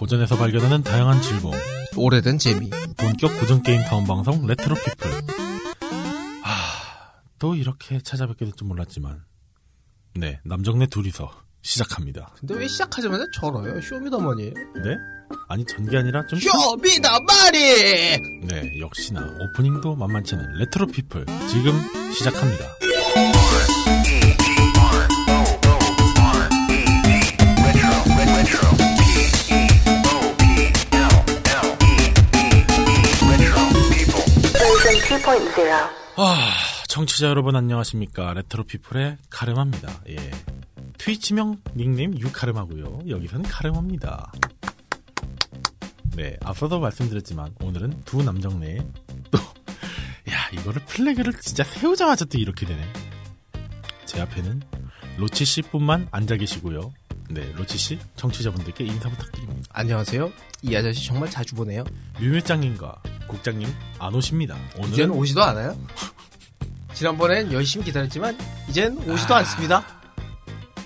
고전에서 발견하는 다양한 즐거움. 오래된 재미. 본격 고전 게임 타운 방송 레트로 피플. 아, 또 이렇게 찾아뵙게 될 줄 몰랐지만. 네, 남정네 둘이서 시작합니다. 근데 왜 시작하자마자 저러요? Show me the money. 네? 아니, 전게 아니라 좀. Show me the money! 네, 역시나 오프닝도 만만치 않은 레트로 피플. 지금 시작합니다. 2.0. 아, 청취자 여러분 안녕하십니까. 레트로피플의 카르마입니다. 예. 트위치명 닉네임 유카르마고요. 여기서는 카르마입니다. 네, 앞서도 말씀드렸지만 오늘은 두 남정네에 또, 야, 이거를 flag를 진짜 세우자마자 또 이렇게 되네. 제 앞에는 로치 씨뿐만 앉아 계시고요. 네, 로치 씨, 청취자분들께 인사 부탁드립니다. 안녕하세요. 이 아저씨 정말 자주 보네요. 뮤뮤장님과 국장님 안 오십니다. 오늘은 이제는 오지도 않아요. 지난번엔 열심히 기다렸지만, 이젠 오지도 아. 않습니다.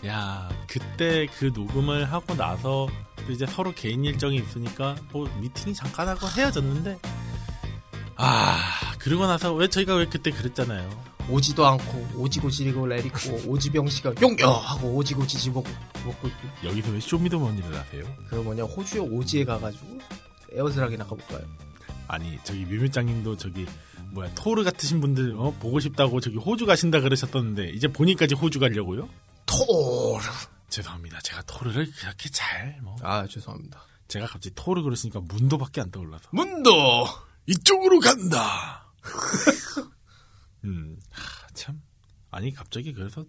야, 그때 그 녹음을 하고 나서 또 이제 서로 개인 일정이 있으니까 뭐 미팅이 잠깐 하고 헤어졌는데 아, 그러고 나서 왜 저희가 왜 그때 그랬잖아요. 오지도 않고, 오지고 지리고 내리고, 오지병 씨가 용여! 하고 오지고 지지 먹고, 먹고 있고. 여기서 왜 쇼미더머니를 하세요? 그 뭐냐, 호주에 오지에 가가지고, 에어스락이 나 가볼까요? 아니, 저기 뮤뮤장님도 저기 뭐야 토르 같으신 분들 어, 보고 싶다고 저기 호주 가신다 그러셨었는데 이제 본인까지 호주 가려고요? 토르. 죄송합니다. 제가 토르를 그렇게 잘 뭐. 아, 죄송합니다. 제가 갑자기 토르 그러시니까 문도밖에 안 떠올라서. 문도! 이쪽으로 간다. 음, 하, 참. 아니, 갑자기 그래서,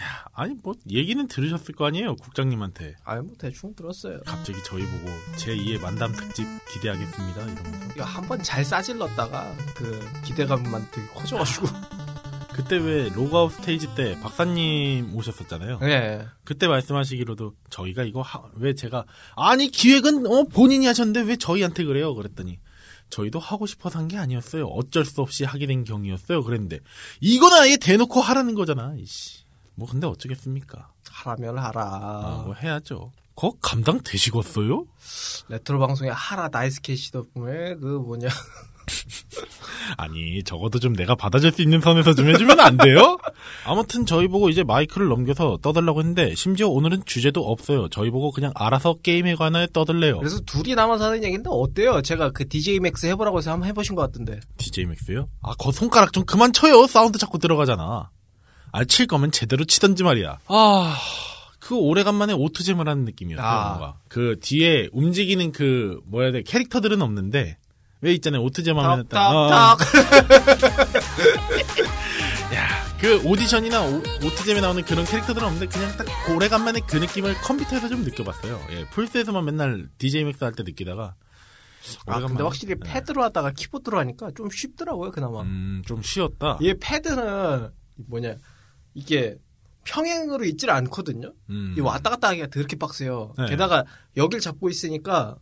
야, 아니, 뭐, 얘기는 들으셨을 거 아니에요, 국장님한테. 아유, 뭐, 대충 들었어요. 갑자기 저희 보고, 제 2의 만담 특집 기대하겠습니다, 이러면서. 이거 한 번 잘 싸질렀다가, 그, 기대감만 되게 커져가지고. 그때 왜 로그아웃 스테이지 때 박사님 오셨었잖아요. 네. 그때 말씀하시기로도, 저희가 이거, 하- 왜 제가, 아니, 기획은, 어, 본인이 하셨는데 왜 저희한테 그래요? 그랬더니, 저희도 하고 싶어서 한 게 아니었어요. 어쩔 수 없이 하게 된 경이었어요. 그랬는데, 이건 아예 대놓고 하라는 거잖아, 이씨. 뭐, 근데 어쩌겠습니까? 하라면 하라. 아, 뭐 해야죠. 그거 감당 되시겠어요? 레트로 방송에 하라 나이스케이 덕분에, 그 뭐냐. 아니, 적어도 좀 내가 받아줄 수 있는 선에서 좀 해주면 안 돼요? 아무튼 저희 보고 이제 마이크를 넘겨서 떠들라고 했는데, 심지어 오늘은 주제도 없어요. 저희 보고 그냥 알아서 게임에 관해 떠들래요. 그래서 둘이 남아서 하는 얘기인데, 어때요? 제가 그 DJ MAX 해보라고 해서 한번 해보신 것 같던데. DJ MAX요? 아, 거 손가락 좀 그만 쳐요. 사운드 자꾸 들어가잖아. 아, 칠 거면 제대로 치던지 말이야. 아, 그 오래간만에 오투잼을 하는 느낌이었어요. 아. 뭔가. 그 뒤에 움직이는 그 뭐야 돼 캐릭터들은 없는데 왜 있잖아요. 오투잼 하면 탁탁탁. 야, 그 오디션이나 오, 오투잼에 나오는 그런 캐릭터들은 없는데 그냥 딱 오래간만에 그 느낌을 컴퓨터에서 좀 느껴봤어요. 예, 플스에서만 맨날 DJ MAX 할 때 느끼다가 아, 근데 확실히 네. 패드로 하다가 키보드로 하니까 좀 쉽더라고요, 그나마. 음, 좀 쉬었다. 얘 패드는, 뭐냐, 이게 평행으로 있질 않거든요? 음. 이 왔다 갔다 하기가 더럽게 빡세요. 네. 게다가 여길 잡고 있으니까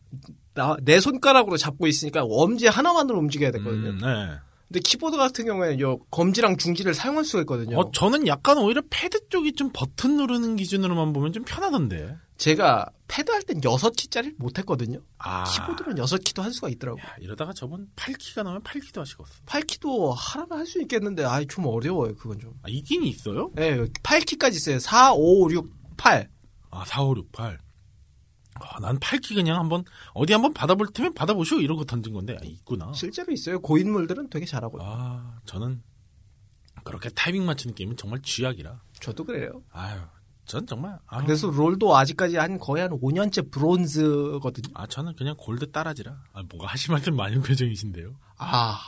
나, 내 손가락으로 잡고 있으니까 엄지 하나만으로 움직여야 되거든요. 음, 네. 근데 키보드 같은 경우에는 요 검지랑 중지를 사용할 수가 있거든요. 어, 저는 약간 오히려 패드 쪽이 좀 버튼 누르는 기준으로만 보면 좀 편하던데. 제가 패드 할 땐 6키짜리를 못 했거든요. 아. 키보드는 6키도 할 수가 있더라고요. 야, 이러다가 저번 8키가 나오면 8키도 하시겠어. 8키도 하라면 할 수 있겠는데 아이 좀 어려워요, 그건 좀. 아, 있긴 있어요? 예, 8키까지 있어요. 4, 5, 6, 8. 아, 4, 5, 6, 8. 아, 난 8키 그냥 한번, 어디 한번 받아볼 테면 받아보시오. 이러고 던진 건데, 아, 있구나. 실제로 있어요. 고인물들은 되게 잘하고요. 아, 저는 그렇게 타이밍 맞추는 게임은 정말 쥐약이라. 저도 그래요. 아유, 전 정말. 아유, 그래서 롤도 아직까지 한 거의 한 5년째 브론즈거든요. 아, 저는 그냥 골드 따라지라. 아, 뭐가 하실 말씀 많은 표정이신데요. 아,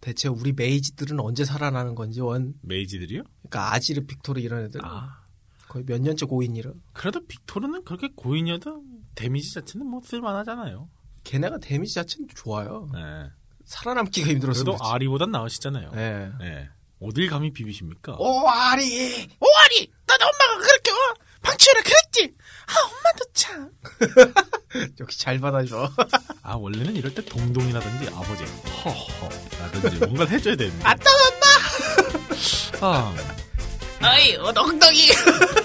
대체 우리 메이지들은 언제 살아나는 건지 원. 메이지들이요? 그러니까 아지르 빅토르 이런 애들 아. 거의 몇 년째 고인이라. 그래도 빅토르는 그렇게 고인이어도 데미지 자체는 뭐 쓸만하잖아요. 걔네가 데미지 자체는 좋아요. 네. 살아남기가 힘들어서 그래도 그렇지. 아리보단 나으시잖아요. 네. 네. 어딜 감히 비비십니까? 오 아리. 오 아리! 난 엄마가 그렇게 어, 방치하라 그랬지! 아, 엄마도 참. 역시 잘 받아줘. 아, 원래는 이럴 때 동동이라든지 아버지, 허허라든지 뭔가를 해줘야 되는데. 아따 엄마. 아, 어이 어, 엉덩이.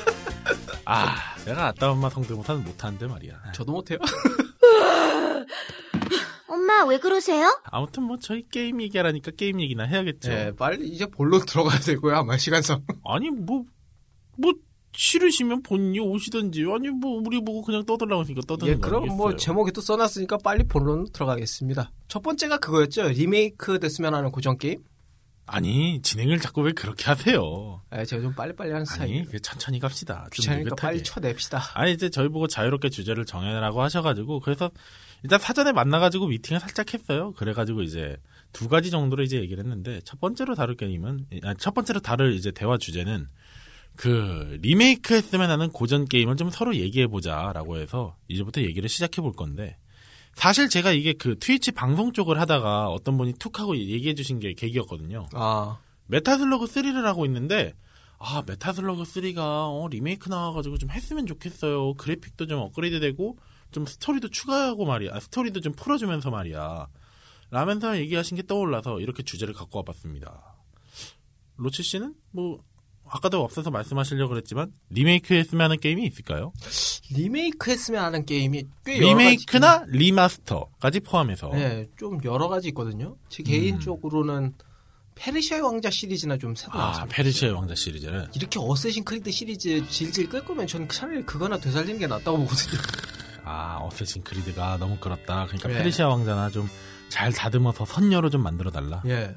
아, 내가 아따 엄마 성대모사는 못하는데 말이야. 저도 못해요. 엄마, 왜 그러세요? 아무튼 뭐 저희 게임 얘기하라니까 게임 얘기나 해야겠죠. 네, 빨리 이제 본론 들어가야 되고요. 아마 시간상. 아니 뭐뭐 싫으시면 본인이 오시든지 아니 뭐 우리 보고 그냥 떠들라고 하니까 떠드는 예, 거 그럼 뭐 아니겠어요? 제목에 또 써놨으니까 빨리 본론 들어가겠습니다. 첫 번째가 그거였죠. 리메이크 됐으면 하는 고전 게임. 아니 진행을 자꾸 왜 그렇게 하세요? 예, 제가 좀 빨리빨리 하는 아니 스타일. 그 천천히 갑시다. 좀 귀찮으니까. 빨리 쳐냅시다. 아니 이제 저희 보고 자유롭게 주제를 정해라고 하셔가지고 그래서 일단 사전에 만나가지고 미팅을 살짝 했어요. 그래가지고 이제 두 가지 정도로 이제 얘기를 했는데 첫 번째로 다룰 게임은 아, 첫 번째로 다룰 이제 대화 주제는 그 리메이크 했으면 하는 고전 게임을 좀 서로 얘기해 보자라고 해서 이제부터 얘기를 시작해 볼 건데 사실 제가 이게 그 트위치 방송 쪽을 하다가 어떤 분이 툭 하고 얘기해 주신 게 계기였거든요. 아, 메탈슬러그 3를 하고 있는데 아 메탈슬러그 3가 어, 리메이크 나와가지고 좀 했으면 좋겠어요. 그래픽도 좀 업그레이드되고 좀 스토리도 추가하고 말이야. 아, 스토리도 좀 풀어주면서 말이야. 라면서 얘기하신 게 떠올라서 이렇게 주제를 갖고 와봤습니다. 로치 씨는 뭐 아까도 앞서서 말씀하시려고 그랬지만 리메이크 했으면 하는 게임이 있을까요? 리메이크 했으면 하는 게임이 꽤 리메이크나 리마스터까지 포함해서 네, 좀 여러 가지 있거든요. 제 개인적으로는 페르시아의 왕자 시리즈나 좀 새로 아. 페르시아의 왕자 시리즈는 이렇게 어쌔신 크리드 시리즈 질질 끌 거면 저는 차라리 그거나 되살리는 게 낫다고 보거든요. 아, 어쌔신 크리드가 너무 끌었다. 그러니까 예. 페르시아 왕자나 좀 잘 다듬어서 선녀로 좀 만들어 달라. 예,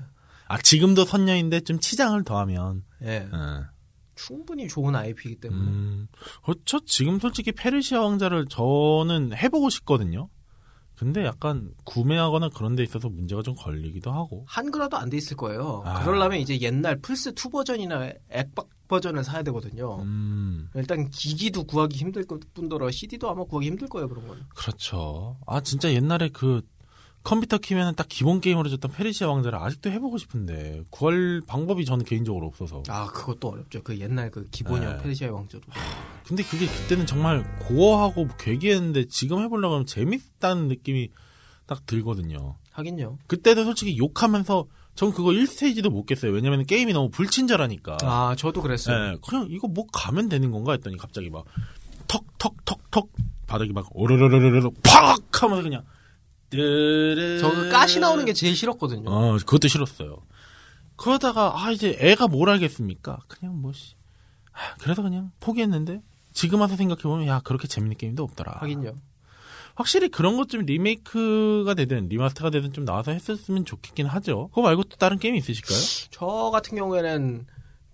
아, 지금도 선녀인데 좀 치장을 더하면. 예. 응. 충분히 좋은 IP이기 때문에. 음. 어, 저 지금 솔직히 페르시아 왕자를 저는 해보고 싶거든요. 근데 약간 구매하거나 그런 데 있어서 문제가 좀 걸리기도 하고. 한글화도 안 돼 있을 거예요. 아. 그러려면 이제 옛날 플스 2 버전이나 액박 버전을 사야 되거든요. 음, 일단 기기도 구하기 힘들 뿐더러 CD도 아마 구하기 힘들 거예요, 그런 거는. 그렇죠. 아, 진짜 옛날에 그 컴퓨터 키면은 딱 기본 게임으로 줬던 페르시아 왕자를 아직도 해보고 싶은데 구할 방법이 저는 개인적으로 없어서. 아, 그것도 어렵죠. 그 옛날 그 기본형 네. 페르시아의 왕조도. 근데 그게 그때는 정말 고어하고 괴기했는데 지금 해보려고 하면 재밌다는 느낌이 딱 들거든요. 하긴요. 그때도 솔직히 욕하면서 전 그거 1스테이지도 못 깼어요. 왜냐면 게임이 너무 불친절하니까. 아, 저도 그랬어요. 예, 그냥 이거 뭐 가면 되는 건가 했더니 갑자기 막 턱 턱 턱 턱 바닥이 막 오르르르르르 팍 하면서 그냥 저그 가시 나오는 게 제일 싫었거든요. 어 그것도 싫었어요. 그러다가 아 이제 애가 뭘 알겠습니까? 그냥 뭐시 아, 그래서 그냥 포기했는데 지금 와서 생각해 보면 야 그렇게 재밌는 게임도 없더라. 하긴요. 확실히 그런 것 좀 리메이크가 되든 리마스터가 되든 좀 나와서 했었으면 좋겠긴 하죠. 그거 말고 또 다른 게임 있으실까요? 저 같은 경우에는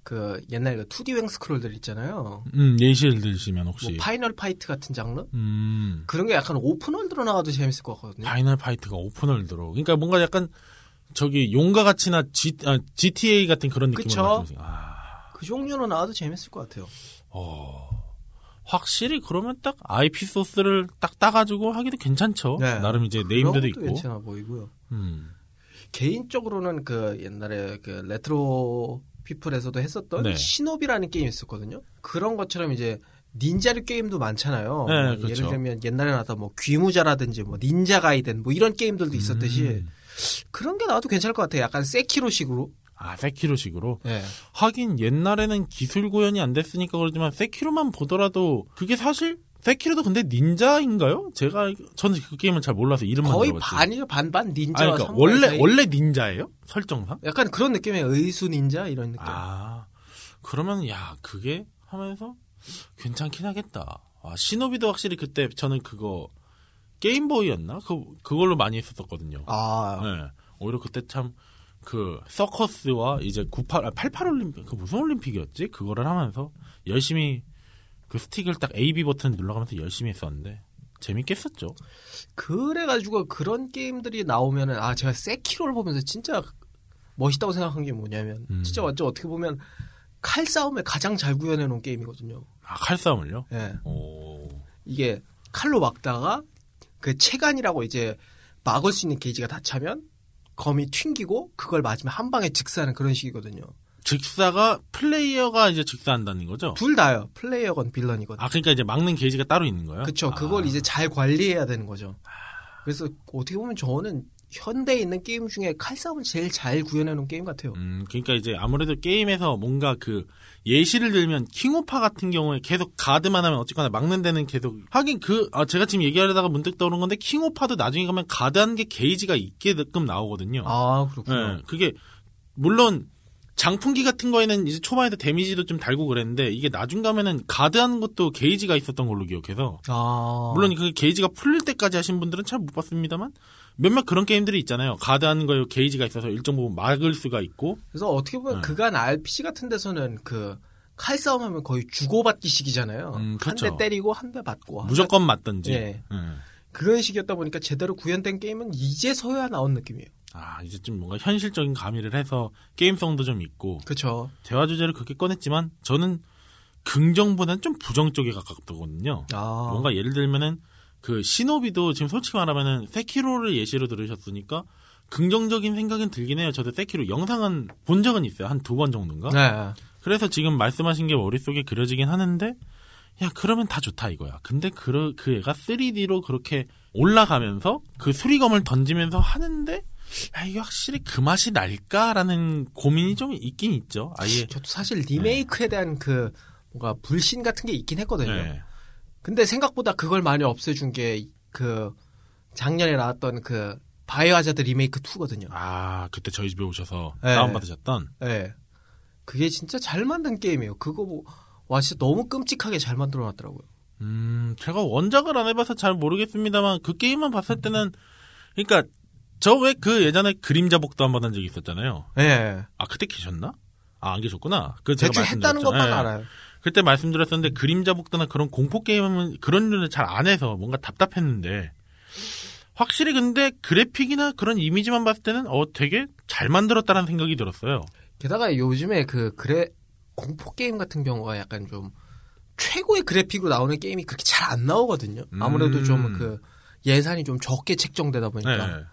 그 옛날 그 2D 횡 스크롤들 있잖아요. 음 예시를 들시면 혹시 뭐 파이널 파이트 같은 장르? 음 그런 게 약간 오픈월드로 나와도 재밌을 것 같거든요. 파이널 파이트가 오픈월드로 그러니까 뭔가 약간 저기 용과 같이나 G, 아, GTA 같은 그런 느낌으로 그쵸. 아, 그 종류로 나와도 재밌을 것 같아요. 어, 확실히 그러면 딱 IP 소스를 딱 따가지고 하기도 괜찮죠. 네. 나름 이제 네임드도 있고. 괜찮아 보이고요. 음. 개인적으로는 그 옛날에 그 레트로 피플에서도 했었던 네. 시노비라는 게임이 있었거든요. 그런 것처럼 이제 닌자류 게임도 많잖아요. 네, 뭐 그렇죠. 예를 들면 옛날에 나왔던 뭐 귀무자라든지 뭐 닌자 가이덴 뭐 이런 게임들도 있었듯이 음. 그런 게 나와도 괜찮을 것 같아요. 약간 세키로식으로. 아, 세키로식으로. 네. 하긴 옛날에는 기술 구현이 안 됐으니까 그러지만 세키로만 보더라도 그게 사실 세키로도 근데 닌자인가요? 제가 저는 그 게임을 잘 몰라서 이름만 거의 들어봤지. 반이에요. 반반 아, 닌자와 그러니까 원래 사이. 원래 닌자예요? 설정상? 약간 그런 느낌의 의수 닌자 이런 느낌. 아, 그러면 야 그게 하면서 괜찮긴 하겠다. 아, 시노비도 확실히 그때 저는 그거 게임보이였나? 그 그걸로 많이 했었거든요. 아, 네. 오히려 그때 참 그 서커스와 이제 98, 아, 88 올림픽, 그 무슨 올림픽이었지? 그거를 하면서 열심히 그 스틱을 딱 A, B 버튼 눌러가면서 열심히 했었는데 재밌겠었죠. 그래가지고 그런 게임들이 나오면은 아 제가 세키로를 보면서 진짜 멋있다고 생각한 게 뭐냐면 음. 진짜 완전 어떻게 보면 칼 싸움을 가장 잘 구현해 놓은 게임이거든요. 아, 칼 싸움을요? 예. 오. 이게 칼로 막다가 그 체간이라고 이제 막을 수 있는 게이지가 다 차면 검이 튕기고 그걸 맞으면 한 방에 즉사하는 그런 식이거든요. 즉사가 플레이어가 이제 즉사한다는 거죠? 둘 다요. 플레이어건 빌런이건. 아, 그러니까 이제 막는 게이지가 따로 있는 거예요? 그쵸. 아. 그걸 이제 잘 관리해야 되는 거죠. 그래서 어떻게 보면 저는 현대에 있는 게임 중에 칼싸움을 제일 잘 구현해 놓은 게임 같아요. 음, 그러니까 이제 아무래도 게임에서 뭔가 그 예시를 들면 킹오파 같은 경우에 계속 가드만 하면 어쨌거나 막는 데는 계속 하긴 그 아, 제가 지금 얘기하려다가 문득 떠오른 건데 킹오파도 나중에 가면 가드하는 게 게이지가 있게끔 나오거든요. 아 그렇군요. 예, 그게 물론 장풍기 같은 거에는 이제 초반에도 데미지도 좀 달고 그랬는데 이게 나중 가면은 가드하는 것도 게이지가 있었던 걸로 기억해서 아 물론 그 게이지가 풀릴 때까지 하신 분들은 잘 못 봤습니다만 몇몇 그런 게임들이 있잖아요. 가드하는 거에 게이지가 있어서 일정 부분 막을 수가 있고 그래서 어떻게 보면 네. 그간 RPG 같은 데서는 그 칼싸움 하면 거의 주고받기 식이잖아요. 음, 한 그렇죠. 대 때리고 한대 맞고 무조건 맞던지. 예. 음. 그런 식이었다 보니까 제대로 구현된 게임은 이제서야 나온 느낌이에요. 아 이제 좀 뭔가 현실적인 가미를 해서 게임성도 좀 있고 그렇죠. 대화 주제를 그렇게 꺼냈지만 저는 긍정보다는 좀 부정 쪽에 가깝거든요. 아 뭔가 예를 들면은 그 시노비도 지금 솔직히 말하면은 세키로를 예시로 들으셨으니까 긍정적인 생각은 들긴 해요. 저도 세키로 영상은 본 적은 있어요. 한 두 번 정도인가? 네. 그래서 지금 말씀하신 게 머릿속에 그려지긴 하는데 야 그러면 다 좋다 이거야. 근데 그, 그 애가 3D로 그렇게 올라가면서 그 수리검을 던지면서 하는데 야 이게 확실히 그 맛이 날까라는 고민이 좀 있긴 있죠. 아예 저도 사실 리메이크에 대한 그 뭔가 불신 같은 게 있긴 했거든요. 네. 근데 생각보다 그걸 많이 없애준 게 그 작년에 나왔던 그 바이오하자드 리메이크 2거든요. 아 그때 저희 집에 오셔서 네. 다운받으셨던 예. 그게 진짜 잘 만든 게임이에요. 그거 뭐, 와, 진짜 너무 끔찍하게 잘 만들어 놨더라고요. 음, 제가 원작을 안 해봐서 잘 모르겠습니다만 그 게임만 봤을 때는 그러니까 저 왜 그 예전에 그림자 복도 한 번 한 적이 있었잖아요. 예. 아 그때 계셨나? 아 안 계셨구나. 그 제가 대충 했다는. 것만 예. 알아요. 그때 말씀드렸었는데 그림자 복도나 그런 공포 게임은 그런 류는 잘 안 해서 뭔가 답답했는데 확실히 근데 그래픽이나 그런 이미지만 봤을 때는 어 되게 잘 만들었다는 생각이 들었어요. 게다가 요즘에 그, 그래, 공포 게임 같은 경우가 약간 좀 최고의 그래픽으로 나오는 게임이 그렇게 잘 안 나오거든요. 아무래도 음. 좀그 예산이 좀 적게 책정되다 보니까. 네.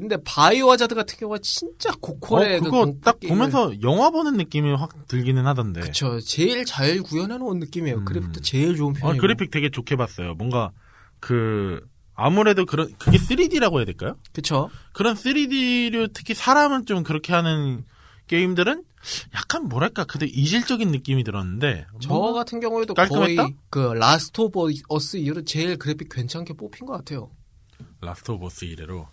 근데 바이오 하자드 같은 경우가 진짜 어, 고퀄의 그 그거 공포 딱 보면서 영화 보는 느낌이 확 들기는 하던데. 그쵸. 제일 잘 구현해 놓은 느낌이에요. 음. 그래픽도 제일 좋은 아, 편이고. 그래픽 되게 좋게 봤어요. 뭔가 그 아무래도 그런 그게 3D라고 해야 될까요? 그쵸. 그런 3D류 특히 사람을 좀 그렇게 하는 게임들은 약간 뭐랄까 그래도 이질적인 느낌이 들었는데 저 같은 경우에도 깔끔했다? 거의 그 라스트 오브 어스 이후로 제일 그래픽 괜찮게 뽑힌 것 같아요. 라스트 오브 어스 이래로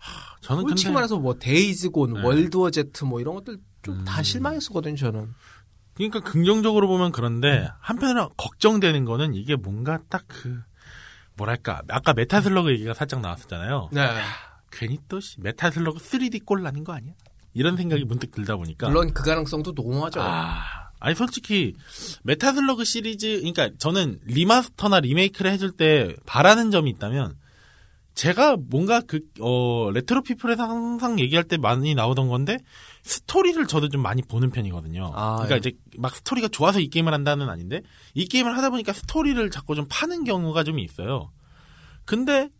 하, 저는 솔직히 근데 말해서 뭐 데이즈곤, 네. 월드워 제트 뭐 이런 것들 좀 다 음. 실망했었거든요 저는. 그러니까 긍정적으로 보면 그런데 한편으로 걱정되는 거는 이게 뭔가 딱 그 뭐랄까 아까 메탈슬러그 얘기가 살짝 나왔었잖아요. 네. 괜히 또 씨, 메탈슬러그 3D 꼴 나는 거 아니야? 이런 생각이 문득 들다 보니까 물론 그 가능성도 농후하죠. 아, 아니 솔직히 메탈슬러그 시리즈 그러니까 저는 리마스터나 리메이크를 해줄 때 바라는 점이 있다면 제가 뭔가 그 어, 레트로 피플에서 항상 얘기할 때 많이 나오던 건데 스토리를 저도 좀 많이 보는 편이거든요. 아, 그러니까 예. 이제 막 스토리가 좋아서 이 게임을 한다는 아닌데 이 게임을 하다 보니까 스토리를 자꾸 좀 파는 경우가 좀 있어요. 근데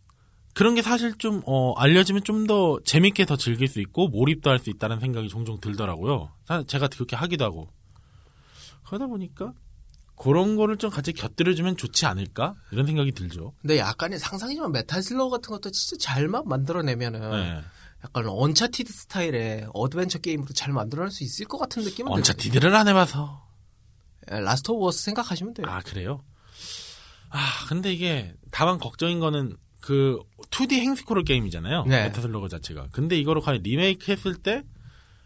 그런 게 사실 좀 어, 알려지면 좀 더 재밌게 더 즐길 수 있고 몰입도 할 수 있다는 생각이 종종 들더라고요. 사- 제가 그렇게 하기도 하고 그러다 보니까 그런 거를 좀 같이 곁들여주면 좋지 않을까 이런 생각이 들죠. 근데 약간의 상상이지만 메탈 슬러그 같은 것도 진짜 잘만 만들어내면은 네. 약간 언차티드 스타일의 어드벤처 게임으로 잘 만들어낼 수 있을 것 같은 느낌은 언차티드를 안 해봐서 들거든요. 예, 라스트 오브 어스 생각하시면 돼요. 아 그래요? 아 근데 이게 다만 걱정인 거는 그 2D 횡스크롤 게임이잖아요. 네. 메탈슬러그 자체가. 근데 이거를 과연 리메이크 했을 때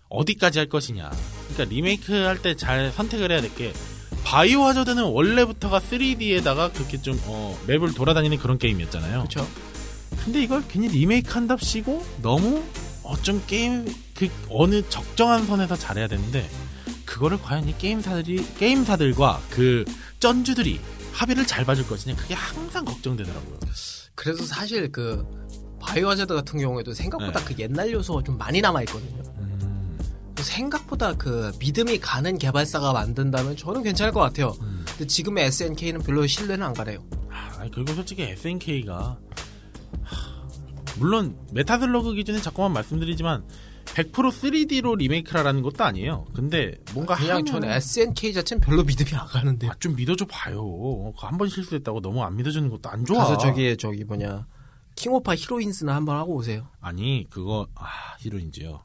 어디까지 할 것이냐. 그러니까 리메이크 할 때 잘 선택을 해야 될 게 바이오 하자드는 원래부터가 3D에다가 그렇게 좀 어, 맵을 돌아다니는 그런 게임이었잖아요. 그렇죠. 근데 이걸 괜히 리메이크 한답시고 너무 어좀 게임 그 어느 적정한 선에서 잘해야 되는데 그거를 과연 이 게임사들이 게임사들과 그 쩐주들이 합의를 잘 봐줄 것이냐 그게 항상 걱정되더라고요. 그래서 사실 그 바이오 하자드 같은 경우에도 생각보다 네. 그 옛날 요소가 좀 많이 남아 있거든요. 음, 생각보다 그 믿음이 가는 개발사가 만든다면 저는 괜찮을 것 같아요. 음. 근데 지금의 SNK는 별로 신뢰는 안 가네요. 아, 그리고 솔직히 SNK가 물론 메탈슬러그 기준에 자꾸만 말씀드리지만 100% 3D로 리메이크하라는 것도 아니에요. 근데 뭔가 그냥 하면- 저는 SNK 자체는 별로 믿음이 안 가는데. 아, 좀 믿어줘 봐요. 한 번 실수했다고 너무 안 믿어주는 것도 안 좋아. 가서 저기 저기 뭐냐 킹오파 히로인스나 한번 하고 오세요. 아니 그거 아 히로인즈요.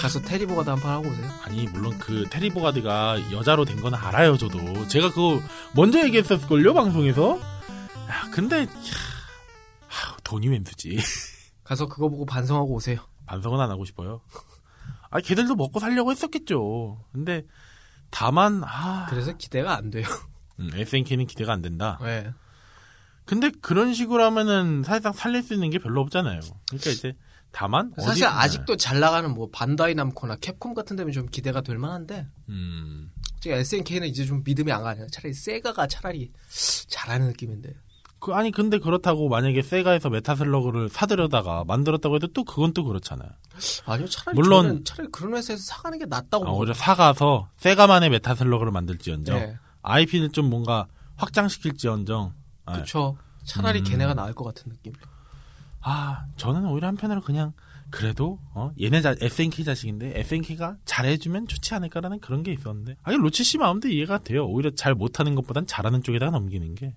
가서 테리 보가드 한번 하고 오세요. 아니 물론 그 테리 보가드가 여자로 된 건 알아요 저도 제가 그거 먼저 얘기했었을걸요 방송에서 야 근데 야, 하, 돈이 웬수지 가서 그거 보고 반성하고 오세요. 반성은 안 하고 싶어요 아 걔들도 먹고 살려고 했었겠죠 근데 다만 아 그래서 기대가 안 돼요. 음, SNK는 기대가 안 된다 네. 근데 그런 식으로 하면은 사실상 살릴 수 있는 게 별로 없잖아요 그러니까 이제 다만 사실 어디- 아직도 잘 나가는 뭐 반다이 남코나 캡콤 같은 데면 좀 기대가 될 만한데 음, 지금 SNK는 이제 좀 믿음이 안 가네요. 차라리 세가가 차라리 잘하는 느낌인데. 그, 아니 근데 그렇다고 만약에 세가에서 메타슬러그를 사들여다가 만들었다고 해도 또 그건 또 그렇잖아요 아니요, 차라리 물론- 차라리 그런 회사에서 사가는 게 낫다고. 아, 오히려 사가서 세가만의 메타슬러그를 만들지언정 네. IP를 좀 뭔가 확장시킬지언정 아, 그렇죠. 차라리 음. 걔네가 나을 것 같은 느낌. 아 저는 오히려 한편으로 그냥 그래도 어 얘네 자 SNK 자식인데 SNK가 잘해주면 좋지 않을까라는 그런 게 있었는데 아니 로치 씨 마음도 이해가 돼요 오히려 잘 못하는 것보단 잘하는 쪽에다가 넘기는 게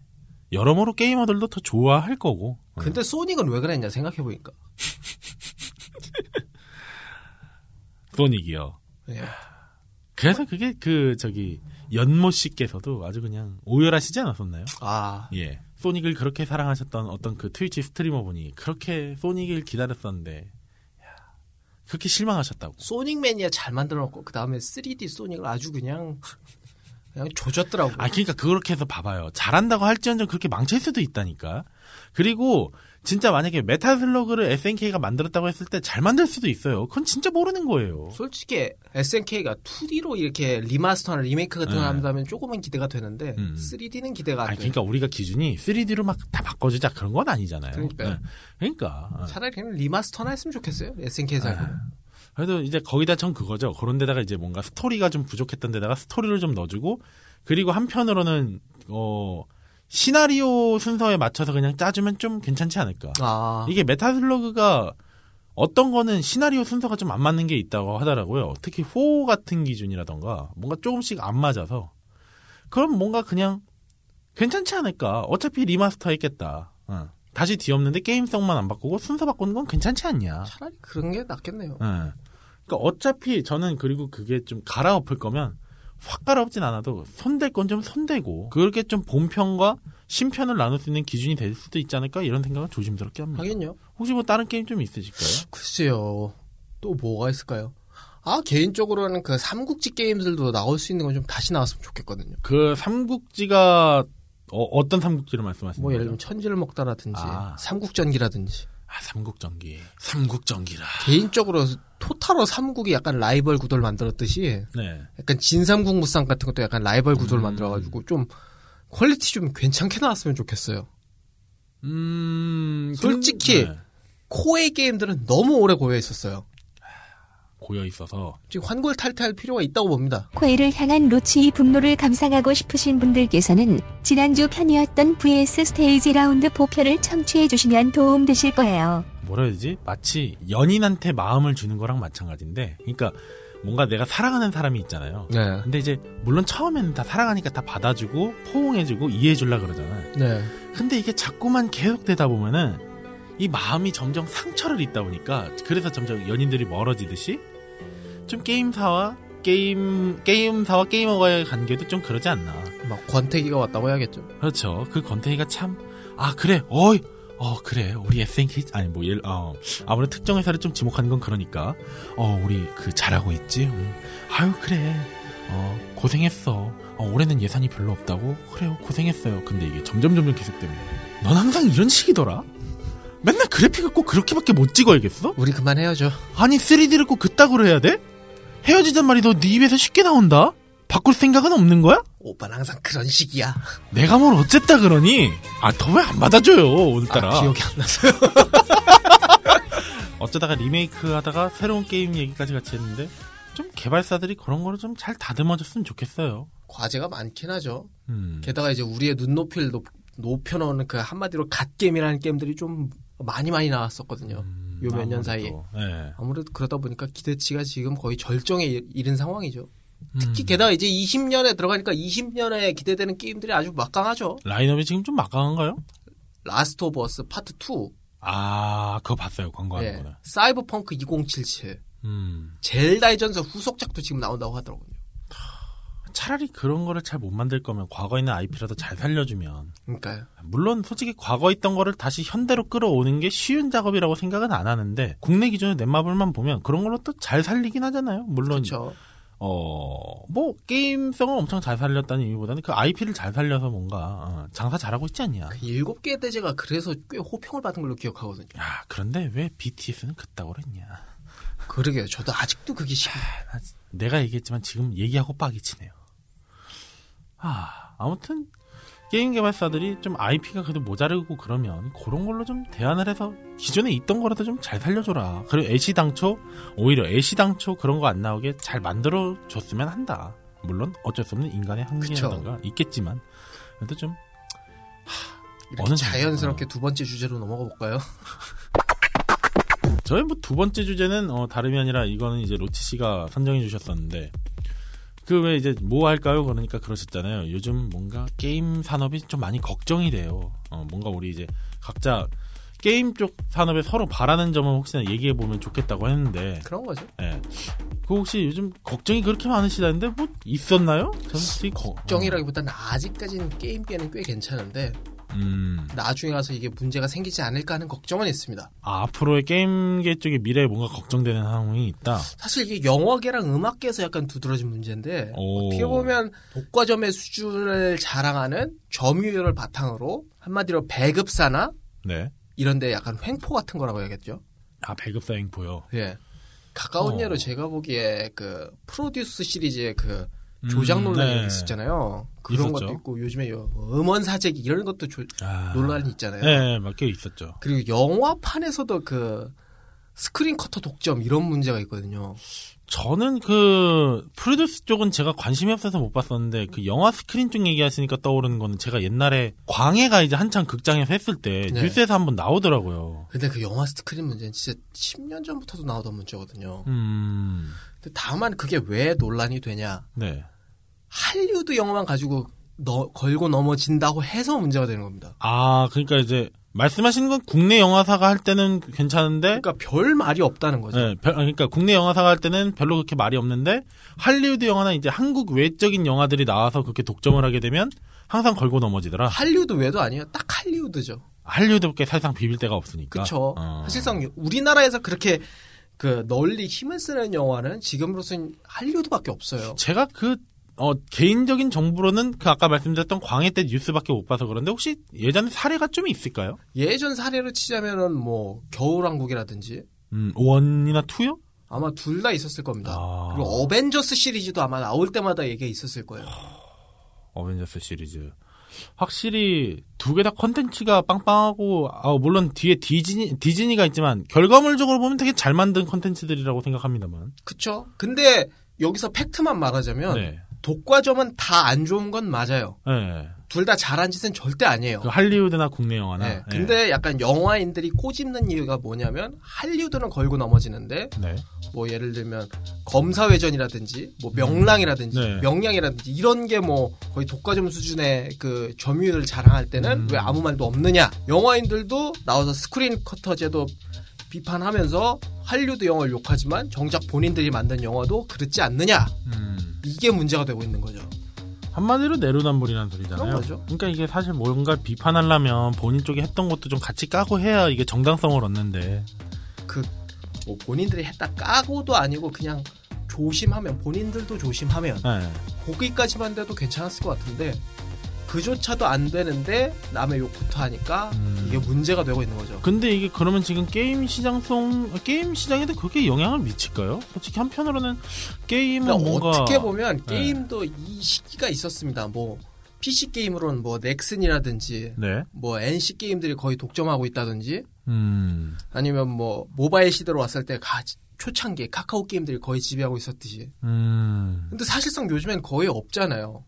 여러모로 게이머들도 더 좋아할 거고 어. 근데 소닉은 왜 그랬냐 생각해 보니까. 소닉이요 예. 그래서 그게 그 저기 연모 씨께서도 아주 그냥 오열하시지 않았었나요? 아, 예. 소닉을 그렇게 사랑하셨던 어떤 그 트위치 스트리머 분이 그렇게 소닉을 기다렸었는데, 야, 그렇게 실망하셨다고. 소닉 매니아 잘 만들어 놓고 그 다음에 3D 소닉을 아주 그냥 그냥 조졌더라고. 아, 그러니까 그렇게 해서 봐봐요. 잘한다고 할지언정 그렇게 망칠 수도 있다니까. 그리고 진짜 만약에 메타슬러그를 SNK가 만들었다고 했을 때 잘 만들 수도 있어요. 그건 진짜 모르는 거예요. 솔직히 SNK가 2D로 이렇게 리마스터나 리메이크 같은 거 네. 한다면 조금은 기대가 되는데 음. 3D는 기대가 안 아니, 돼. 그러니까 우리가 기준이 3D로 막 다 바꿔주자 그런 건 아니잖아요. 그러니까요. 네. 그러니까. 어. 차라리 그냥 리마스터나 했으면 좋겠어요. SNK에서. 아, 그래도 이제 거기다 전 그거죠. 그런 데다가 이제 뭔가 스토리가 좀 부족했던 데다가 스토리를 좀 넣어주고 그리고 한편으로는 어 시나리오 순서에 맞춰서 그냥 짜주면 좀 괜찮지 않을까. 아, 이게 메타슬러그가 어떤 거는 시나리오 순서가 좀 안 맞는 게 있다고 하더라고요. 특히 4 같은 기준이라던가 뭔가 조금씩 안 맞아서 그럼 뭔가 그냥 괜찮지 않을까. 어차피 리마스터 했겠다. 어. 다시 뒤엎는데 게임성만 안 바꾸고 순서 바꾸는 건 괜찮지 않냐. 차라리 그런 게 낫겠네요. 예. 그러니까 어차피 저는 그리고 그게 좀 갈아엎을 거면 확 갈아엎진 않아도 손댈 건좀 손대고 그렇게 좀 본편과 신편을 나눌 수 있는 기준이 될 수도 있지 않을까 이런 생각을 조심스럽게 합니다. 하긴요. 혹시 뭐 다른 게임 좀 있으실까요? 글쎄요. 또 뭐가 있을까요? 아, 개인적으로는 그 삼국지 게임들도 나올 수 있는 건 좀 다시 나왔으면 좋겠거든요. 그 삼국지가 어, 떤 삼국지를 말씀하시는 뭐 예를? 들면 천지를 먹다라든지 아. 삼국전기라든지 아 삼국전기. 삼국전기라. 개인적으로 토탈워 삼국이 약간 라이벌 구도를 만들었듯이 네. 약간 진삼국 무쌍 같은 것도 약간 라이벌 구도를 음. 만들어가지고 좀 퀄리티 좀 괜찮게 나왔으면 좋겠어요. 음 솔직히 네. 코에이 게임들은 너무 오래 고여 있었어요. 고여 있어서 지금 환골탈퇴할 필요가 있다고 봅니다. 코에이를 향한 로치의 분노를 감상하고 싶으신 분들께서는 지난주 편이었던 VS 스테이지 라운드 4편을 청취해 주시면 도움 되실 거예요. 뭐라 해야 되지? 마치 연인한테 마음을 주는 거랑 마찬가지인데, 그러니까 뭔가 내가 사랑하는 사람이 있잖아요. 네. 근데 이제 물론 처음에는 다 사랑하니까 다 받아주고 포옹해주고 이해해주려 그러잖아요. 네. 근데 이게 자꾸만 계속되다 보면은 이 마음이 점점 상처를 입다 보니까 그래서 점점 연인들이 멀어지듯이 좀 게임사와 게임 게임사와 게이머와의 관계도 좀 그러지 않나. 막 권태기가 왔다고 해야겠죠. 그렇죠. 그 권태기가 참, 아, 그래, 어이, 어, 그래. 우리 SNK, 아니, 뭐, 예를, 어, 아무래도 특정 회사를 좀 지목하는 건 그러니까, 어, 우리 그 잘하고 있지? 음. 아유, 그래. 어, 고생했어. 어, 올해는 예산이 별로 없다고? 그래요, 고생했어요. 근데 이게 점점 점점 계속되면, 넌 항상 이런 식이더라? 맨날 그래픽을 꼭 그렇게밖에 못 찍어야겠어? 우리 그만 헤어져. 아니, 3D를 꼭 그따구로 해야 돼? 헤어지잔 말이 너 네 입에서 쉽게 나온다? 바꿀 생각은 없는 거야? 오빠는 항상 그런 식이야. 내가 뭘 어쨌다 그러니? 아, 더 왜 안 받아줘요, 오늘따라. 아, 기억이 안 나서요. 어쩌다가 리메이크 하다가 새로운 게임 얘기까지 같이 했는데, 좀 개발사들이 그런 거를 좀 잘 다듬어줬으면 좋겠어요. 과제가 많긴 하죠. 음. 게다가 이제 우리의 눈높이를 높, 높여놓는 그 한마디로 갓게임이라는 게임들이 좀 많이 많이 나왔었거든요. 음, 요몇 년 사이에. 아무래도, 예. 아무래도 그러다 보니까 기대치가 지금 거의 절정에 이- 이른 상황이죠. 특히 음. 게다가 이제 20년에 들어가니까 20년에 기대되는 게임들이 아주 막강하죠. 라인업이 지금 좀 막강한가요? 라스트 오브 어스 파트 2, 아, 그거 봤어요. 광고하는 예, 거는. 사이버펑크 2077, 음. 젤다의 전설 후속작도 지금 나온다고 하더라고요. 차라리 그런 거를 잘 못 만들 거면 과거에 있는 IP라도 잘 살려주면 그러니까요. 물론 솔직히 과거에 있던 거를 다시 현대로 끌어오는 게 쉬운 작업이라고 생각은 안 하는데 국내 기준의 넷마블만 보면 그런 걸로 또 잘 살리긴 하잖아요. 물론 그렇죠. 어뭐 게임성을 엄청 잘 살렸다는 의미보다는 그 IP를 잘 살려서 뭔가 어, 장사 잘하고 있지 않냐. 그 일곱 개 대제가 그래서 꽤 호평을 받은 걸로 기억하거든요. 야 그런데 왜 BTS는 그따구로 했냐. 그러게요. 저도 아직도 그게 심. 내가 얘기했지만 지금 얘기하고 빡이 치네요. 아, 아무튼 게임 개발사들이 좀 IP가 그래도 모자르고 그러면 그런 걸로 좀 대안을 해서 기존에 있던 거라도 좀 잘 살려줘라. 그리고 애시당초 오히려 애시당초 그런 거 안 나오게 잘 만들어 줬으면 한다. 물론 어쩔 수 없는 인간의 한계라던가 있겠지만 그래도 좀 이렇게 어느. 자연스럽게 두 번째 주제로 넘어가 볼까요? 저희 뭐 두 번째 주제는 어, 다름이 아니라 이거는 이제 로치 씨가 선정해 주셨었는데 그 왜 이제 뭐 할까요? 그러니까 그러셨잖아요. 요즘 뭔가 게임 산업이 좀 많이 걱정이 돼요. 어, 뭔가 우리 이제 각자 게임 쪽 산업에 서로 바라는 점을 혹시나 얘기해 보면 좋겠다고 했는데, 그런 거죠. 예. 그 혹시 요즘 걱정이 그렇게 많으시다는데 뭐 있었나요? 저는 솔직히 거- 걱정이라기보다는 아직까지는 게임계는 꽤 괜찮은데 음, 나중에 가서 이게 문제가 생기지 않을까 하는 걱정은 있습니다. 아, 앞으로의 게임계 쪽의 미래에 뭔가 걱정되는 상황이 있다. 사실 이게 영화계랑 음악계에서 약간 두드러진 문제인데 오. 어떻게 보면 독과점의 수준을 자랑하는 점유율을 바탕으로 한마디로 배급사나 네. 이런데 약간 횡포 같은 거라고 해야겠죠. 아, 배급사 횡포요. 예. 가까운 어. 예로 제가 보기에 그 프로듀스 시리즈의 그 조작 음, 논란이 네. 있었잖아요. 그런 있었죠. 것도 있고 요즘에 요 음원 사재기 이런 것도 조- 아. 논란이 있잖아요. 네, 맞게 있었죠. 그리고 영화판에서도 그 스크린 쿼터 독점 이런 문제가 있거든요. 저는 그 프로듀스 쪽은 제가 관심이 없어서 못 봤었는데 그 영화 스크린 쪽 얘기하시니까 떠오르는 거는 제가 옛날에 광해가 이제 한창 극장에서 했을 때 네. 뉴스에서 한번 나오더라고요. 근데 그 영화 스크린 문제는 진짜 10년 전부터도 나오던 문제거든요. 음, 다만 그게 왜 논란이 되냐? 네. 할리우드 영화만 가지고 너- 걸고 넘어진다고 해서 문제가 되는 겁니다. 아, 그러니까 이제 말씀하시는 건 국내 영화사가 할 때는 괜찮은데, 그러니까 별 말이 없다는 거죠. 네, 별- 그러니까 국내 영화사가 할 때는 별로 그렇게 말이 없는데 할리우드 영화나 이제 한국 외적인 영화들이 나와서 그렇게 독점을 하게 되면 항상 걸고 넘어지더라. 할리우드 외도 아니에요. 딱 할리우드죠. 할리우드밖에 사실상 비빌 데가 없으니까. 그렇죠. 어. 사실상 우리나라에서 그렇게 그 널리 힘을 쓰는 영화는 지금으로서는 할리우드밖에 없어요. 제가 그, 어, 개인적인 정보로는 그 아까 말씀드렸던 광해 때 뉴스밖에 못 봐서 그런데 혹시 예전에 사례가 좀 있을까요? 예전 사례로 치자면은 뭐 겨울왕국이라든지 음, 원이나 투요? 아마 둘 다 있었을 겁니다. 아. 그리고 어벤져스 시리즈도 아마 나올 때마다 얘기가 있었을 거예요. 어벤져스 시리즈. 확실히 두 개 다 컨텐츠가 빵빵하고, 아, 물론 뒤에 디즈니, 디즈니가 있지만 결과물적으로 보면 되게 잘 만든 컨텐츠들이라고 생각합니다만. 그쵸? 근데 여기서 팩트만 말하자면 네. 독과점은 다 안 좋은 건 맞아요. 네. 둘 다 잘한 짓은 절대 아니에요. 그 할리우드나 국내 영화나. 네. 근데 약간 영화인들이 꼬집는 이유가 뭐냐면 할리우드는 걸고 넘어지는데 네. 뭐 예를 들면 검사회전이라든지 뭐 명랑이라든지 네. 명량이라든지 이런 게 뭐 거의 독과점 수준의 그 점유율을 자랑할 때는 음. 왜 아무 말도 없느냐 영화인들도 나와서 스크린 커터제도 비판하면서 할리우드 영화를 욕하지만 정작 본인들이 만든 영화도 그렇지 않느냐 음. 이게 문제가 되고 있는 거죠 한마디로 내로남불이라는 소리잖아요. 그러니까 이게 사실 뭔가 비판하려면 본인 쪽이 했던 것도 좀 같이 까고 해야 이게 정당성을 얻는데. 그 뭐 본인들이 했다 까고도 아니고 그냥 조심하면 본인들도 조심하면 네. 거기까지만 돼도 괜찮았을 것 같은데 그조차도 안 되는데 남의 욕부터 하니까 음. 이게 문제가 되고 있는 거죠. 근데 이게 그러면 지금 게임 시장성 게임 시장에도 그렇게 영향을 미칠까요? 솔직히 한편으로는 게임은 그러니까 뭔가 어떻게 보면 네. 게임도 이 시기가 있었습니다. 뭐 PC 게임으로는 뭐 넥슨이라든지 네. 뭐 NC 게임들이 거의 독점하고 있다든지 음. 아니면 뭐 모바일 시대로 왔을 때 가, 초창기에 카카오 게임들이 거의 지배하고 있었듯이. 음. 근데 사실상 요즘엔 거의 없잖아요.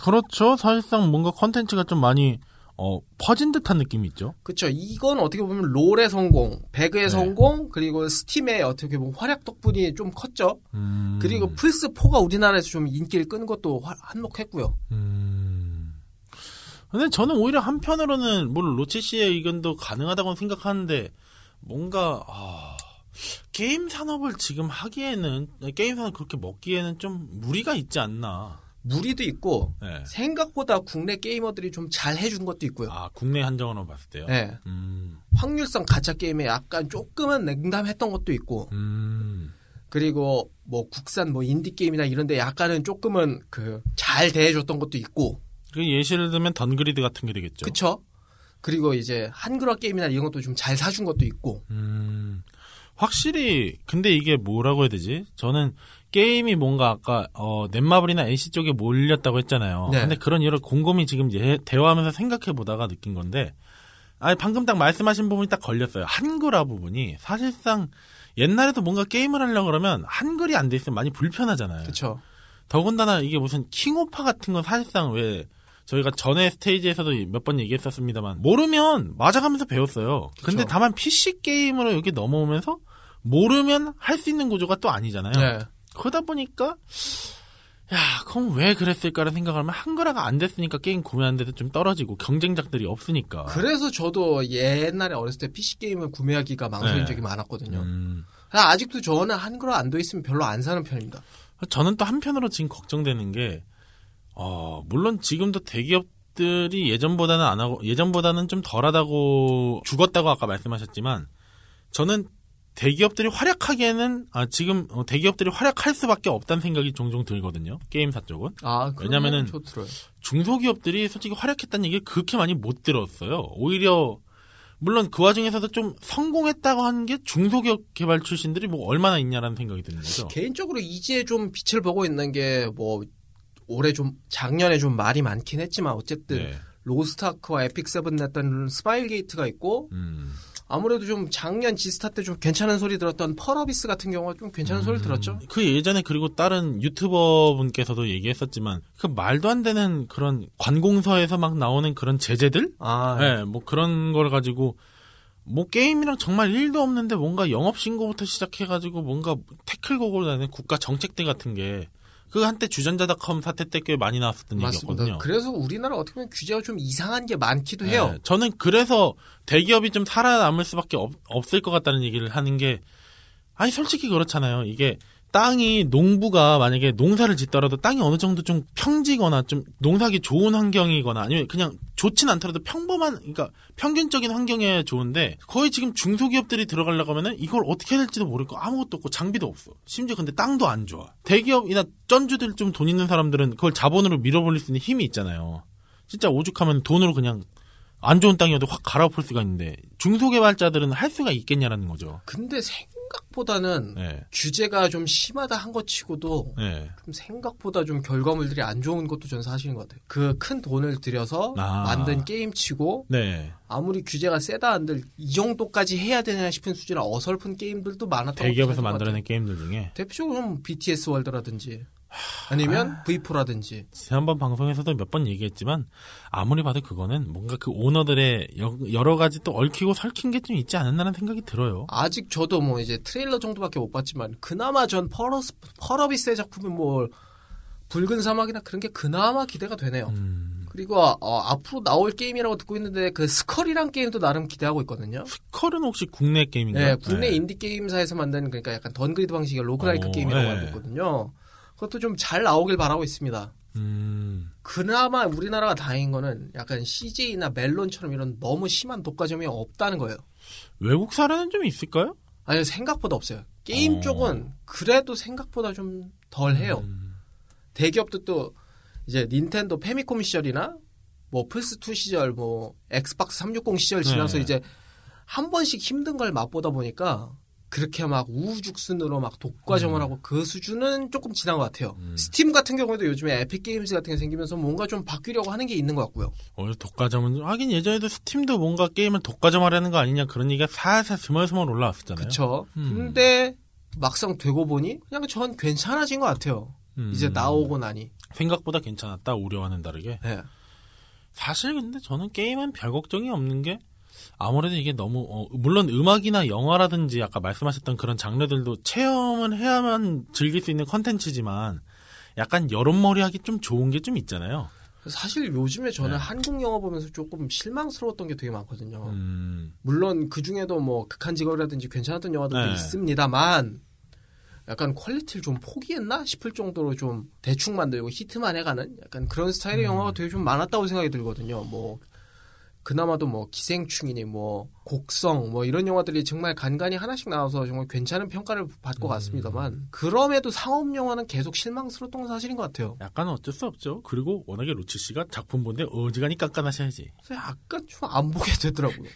그렇죠. 사실상 뭔가 컨텐츠가 좀 많이 어 퍼진 듯한 느낌이 있죠. 그쵸. 이건 어떻게 보면 롤의 성공, 배그의 네. 성공, 그리고 스팀의 어떻게 보면 활약 덕분이 좀 컸죠. 음. 그리고 플스 4가 우리나라에서 좀 인기를 끄는 것도 화- 한몫했고요. 음. 근데 저는 오히려 한편으로는 물론 로치 씨의 의견도 가능하다고 생각하는데 뭔가 아, 게임 산업을 지금 하기에는 게임 산업 그렇게 먹기에는 좀 무리가 있지 않나. 무리도 있고 네. 생각보다 국내 게이머들이 좀 잘 해준 것도 있고요. 아 국내 한정으로 봤을 때요. 네. 음, 확률성 가짜 게임에 약간 조금은 냉담했던 것도 있고 음, 그리고 뭐 국산 뭐 인디 게임이나 이런데 약간은 조금은 그 잘 대해줬던 것도 있고 그 예시를 들면 던그리드 같은 게 되겠죠. 그쵸? 그리고 이제 한글화 게임이나 이런 것도 좀 잘 사준 것도 있고 음, 확실히 근데 이게 뭐라고 해야 되지? 저는 게임이 뭔가 아까 어, 넷마블이나 NC 쪽에 몰렸다고 했잖아요. 네. 근데 그런 여러 곰곰이 지금 예- 대화하면서 생각해 보다가 느낀 건데, 아 방금 딱 말씀하신 부분이 딱 걸렸어요. 한글화 부분이 사실상 옛날에도 뭔가 게임을 하려 그러면 한글이 안 돼 있으면 많이 불편하잖아요. 그쵸? 더군다나 이게 무슨 킹오파 같은 건 사실상 왜 저희가 전에 스테이지에서도 몇 번 얘기했었습니다만 모르면 맞아가면서 배웠어요. 근데 그쵸. 다만 PC 게임으로 여기 넘어오면서 모르면 할 수 있는 구조가 또 아니잖아요. 네. 그러다 보니까 야 그럼 왜 그랬을까를 생각하면 한글화가 안 됐으니까 게임 구매하는 데도 좀 떨어지고 경쟁작들이 없으니까. 그래서 저도 옛날에 어렸을 때 PC 게임을 구매하기가 망설인 네. 적이 많았거든요. 음, 아직도 저는 한글화 안 돼 있으면 별로 안 사는 편입니다. 저는 또 한편으로 지금 걱정되는 게, 어, 물론 지금도 대기업들이 예전보다는 안 하고, 예전보다는 좀 덜하다고, 죽었다고 아까 말씀하셨지만, 저는 대기업들이 활약하기에는, 아, 지금 어, 대기업들이 활약할 수밖에 없다는 생각이 종종 들거든요. 게임사 쪽은. 아, 왜냐면은. 중소기업들이 솔직히 활약했다는 얘기를 그렇게 많이 못 들었어요. 오히려, 물론 그 와중에서도 좀 성공했다고 하는 게 중소기업 개발 출신들이 뭐 얼마나 있냐라는 생각이 드는 거죠. 개인적으로 이제 좀 빛을 보고 있는 게 뭐 올해 좀 작년에 좀 말이 많긴 했지만 어쨌든 네. 로스트아크와 에픽 세븐 냈던 스마일 게이트가 있고 음. 아무래도 좀 작년 지스타 때 좀 괜찮은 소리 들었던 펄어비스 같은 경우가 좀 괜찮은 소리 들었죠. 그 예전에 그리고 다른 유튜버 분께서도 얘기했었지만 그 말도 안 되는 그런 관공서에서 막 나오는 그런 제재들, 아, 예, 뭐 그런 걸 가지고 뭐 게임이랑 정말 일도 없는데 뭔가 영업 신고부터 시작해 가지고 뭔가 태클 걸고 다니는 국가 정책들 같은 게 그 한때 주전자닷컴 사태 때 꽤 많이 나왔었던 맞습니다. 얘기였거든요. 그래서 우리나라 어떻게 보면 규제가 좀 이상한 게 많기도 해요. 예, 저는 그래서 대기업이 좀 살아남을 수밖에 없, 없을 것 같다는 얘기를 하는 게 아니 솔직히 그렇잖아요. 이게 땅이 농부가 만약에 농사를 짓더라도 땅이 어느 정도 좀 평지거나 좀 농사기 좋은 환경이거나 아니면 그냥 좋진 않더라도 평범한 그러니까 평균적인 환경에 좋은데 거의 지금 중소기업들이 들어가려고 하면은 이걸 어떻게 해야 될지도 모르고 아무것도 없고 장비도 없어. 심지어 근데 땅도 안 좋아. 대기업이나 쩐주들 좀 돈 있는 사람들은 그걸 자본으로 밀어버릴 수 있는 힘이 있잖아요. 진짜 오죽하면 돈으로 그냥 안 좋은 땅이어도 확 갈아엎을 수가 있는데 중소개발자들은 할 수가 있겠냐라는 거죠. 근데 생 각보다는 네, 규제가 좀 심하다 한 것 치고도 네. 좀 생각보다 좀 결과물들이 안 좋은 것도 전 사실인 것 같아요. 그 큰 돈을 들여서 아. 만든 게임 치고 네. 아무리 규제가 세다 한들 이 정도까지 해야 되냐 싶은 수준의 어설픈 게임들도 많았다고 대기업에서. 만들어낸 게임들 중에 대표적으로 뭐 BTS 월드라든지 아니면 V4라든지 지난번 방송에서도 몇 번 얘기했지만 아무리 봐도 그거는 뭔가 그 오너들의 여- 여러 가지 또 얽히고 설킨 게 좀 있지 않았나라는 생각이 들어요. 아직 저도 뭐 이제 트레일러 정도밖에 못 봤지만 그나마 전 펄어스, 펄어비스의 작품은 뭐 붉은 사막이나 그런 게 그나마 기대가 되네요. 음, 그리고 어, 앞으로 나올 게임이라고 듣고 있는데 그 스컬이란 게임도 나름 기대하고 있거든요. 스컬은 혹시 국내 게임인가요? 네, 국내 인디 게임사에서 만든 그러니까 약간 던그리드 방식의 roguelike 어, 게임이라고 네. 알고 있거든요. 그것도 좀 잘 나오길 바라고 있습니다. 음, 그나마 우리나라가 다행인 거는 약간 CJ나 멜론처럼 이런 너무 심한 독과점이 없다는 거예요. 외국 사례는 좀 있을까요? 아니 생각보다 없어요. 게임 어. 쪽은 그래도 생각보다 좀 덜 해요. 음, 대기업도 또 이제 닌텐도 패미컴 시절이나 뭐 플스2 시절, 뭐 엑스박스 360 시절 지나서 네. 이제 한 번씩 힘든 걸 맛보다 보니까 그렇게 막 우후죽순으로 막 독과점을 하고 그 수준은 조금 지난 것 같아요. 음. 스팀 같은 경우에도 요즘에 에픽 게임즈 같은 게 생기면서 뭔가 좀 바뀌려고 하는 게 있는 것 같고요. 오히려 독과점은 하긴 예전에도 스팀도 뭔가 게임을 독과점하려는 거 아니냐 그런 얘기가 살살 스멀스멀 올라왔었잖아요. 그쵸. 음. 근데 막상 되고 보니 그냥 전 괜찮아진 것 같아요. 음. 이제 나오고 나니. 생각보다 괜찮았다 우려와는 다르게. 네. 사실 근데 저는 게임은 별 걱정이 없는 게 아무래도 이게 너무 어, 물론 음악이나 영화라든지 아까 말씀하셨던 그런 장르들도 체험을 해야만 즐길 수 있는 컨텐츠지만 약간 여론몰이 하기 좀 좋은 게 좀 있잖아요. 사실 요즘에 저는 네. 한국 영화 보면서 조금 실망스러웠던 게 되게 많거든요. 음, 물론 그 중에도 뭐 극한 직업이라든지 괜찮았던 영화들도 네. 있습니다만 약간 퀄리티를 좀 포기했나 싶을 정도로 좀 대충 만들고 히트만 해가는 약간 그런 스타일의 음. 영화가 되게 좀 많았다고 생각이 들거든요. 뭐 그나마도 뭐 기생충이니 뭐 곡성 뭐 이런 영화들이 정말 간간히 하나씩 나와서 정말 괜찮은 평가를 받고 음. 갔습니다만 그럼에도 상업 영화는 계속 실망스러웠던 건 사실인 것 같아요. 약간 어쩔 수 없죠. 그리고 워낙에 로치 씨가 작품 본데 어지간히 깐깐하셔야지. 그래서 약간 좀 안 보게 되더라고요.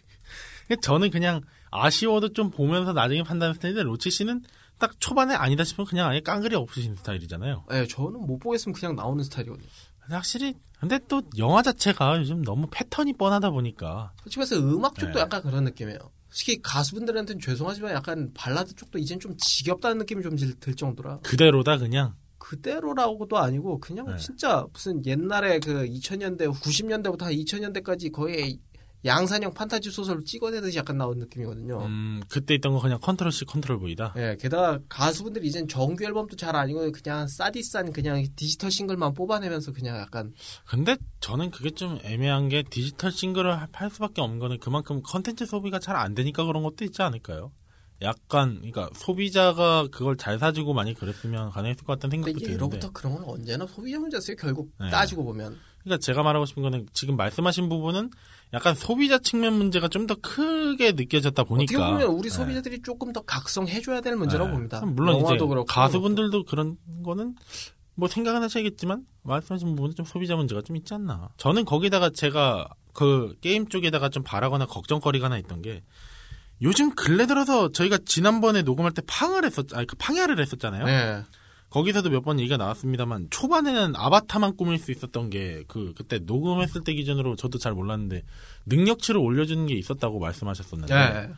저는 그냥 아쉬워도 좀 보면서 나중에 판단할 스타일인데 로치 씨는 딱 초반에 아니다 싶으면 그냥 아예 깡그리 없으신 스타일이잖아요. 예, 저는 못 보겠으면 그냥 나오는 스타일이거든요. 근데 확실히 근데 또 영화 자체가 요즘 너무 패턴이 뻔하다 보니까 솔직히 말해서 음악 쪽도 네. 약간 그런 느낌이에요. 특히 가수분들한테는 죄송하지만 약간 발라드 쪽도 이젠 좀 지겹다는 느낌이 좀 들 정도라 그대로다 그냥 그대로라고도 아니고 그냥 네. 진짜 무슨 옛날에 그 2000년대 90년대부터 한 2000년대까지 거의 양산형 판타지 소설을 찍어내듯이 약간 나온 느낌이거든요. 음, 그때 있던 거 그냥 control C control V다. 예, 게다가 가수분들이 이젠 정규 앨범도 잘 아니고 그냥 싸디싼 그냥 디지털 싱글만 뽑아내면서 그냥 약간 근데 저는 그게 좀 애매한 게 디지털 싱글을 팔 수밖에 없는 거는 그만큼 컨텐츠 소비가 잘 안 되니까 그런 것도 있지 않을까요? 약간 그러니까 소비자가 그걸 잘 사주고 많이 그랬으면 가능했을 것 같다는 생각도 드는데 예로부터 그런 건 언제나 소비자 문제였어요. 결국 네. 따지고 보면. 그러니까 제가 말하고 싶은 거는 지금 말씀하신 부분은 약간 소비자 측면 문제가 좀 더 크게 느껴졌다 보니까 어떻게 보면 우리 네. 소비자들이 조금 더 각성해줘야 될 문제라고 네. 봅니다. 물론 이제 그렇고 가수분들도 그런 거는 뭐 생각은 하셔야겠지만 말씀하신 부분은 좀 소비자 문제가 좀 있지 않나. 저는 거기다가 제가 그 게임 쪽에다가 좀 바라거나 걱정거리가 하나 있던 게 요즘 근래 들어서 저희가 지난번에 녹음할 때 팡을 했었, 아니 그 팡야를 했었잖아요. 네. 거기서도 몇 번 얘기가 나왔습니다만 초반에는 아바타만 꾸밀 수 있었던 게 그 그때 녹음했을 때 기준으로 저도 잘 몰랐는데 능력치를 올려주는 게 있었다고 말씀하셨었는데 네.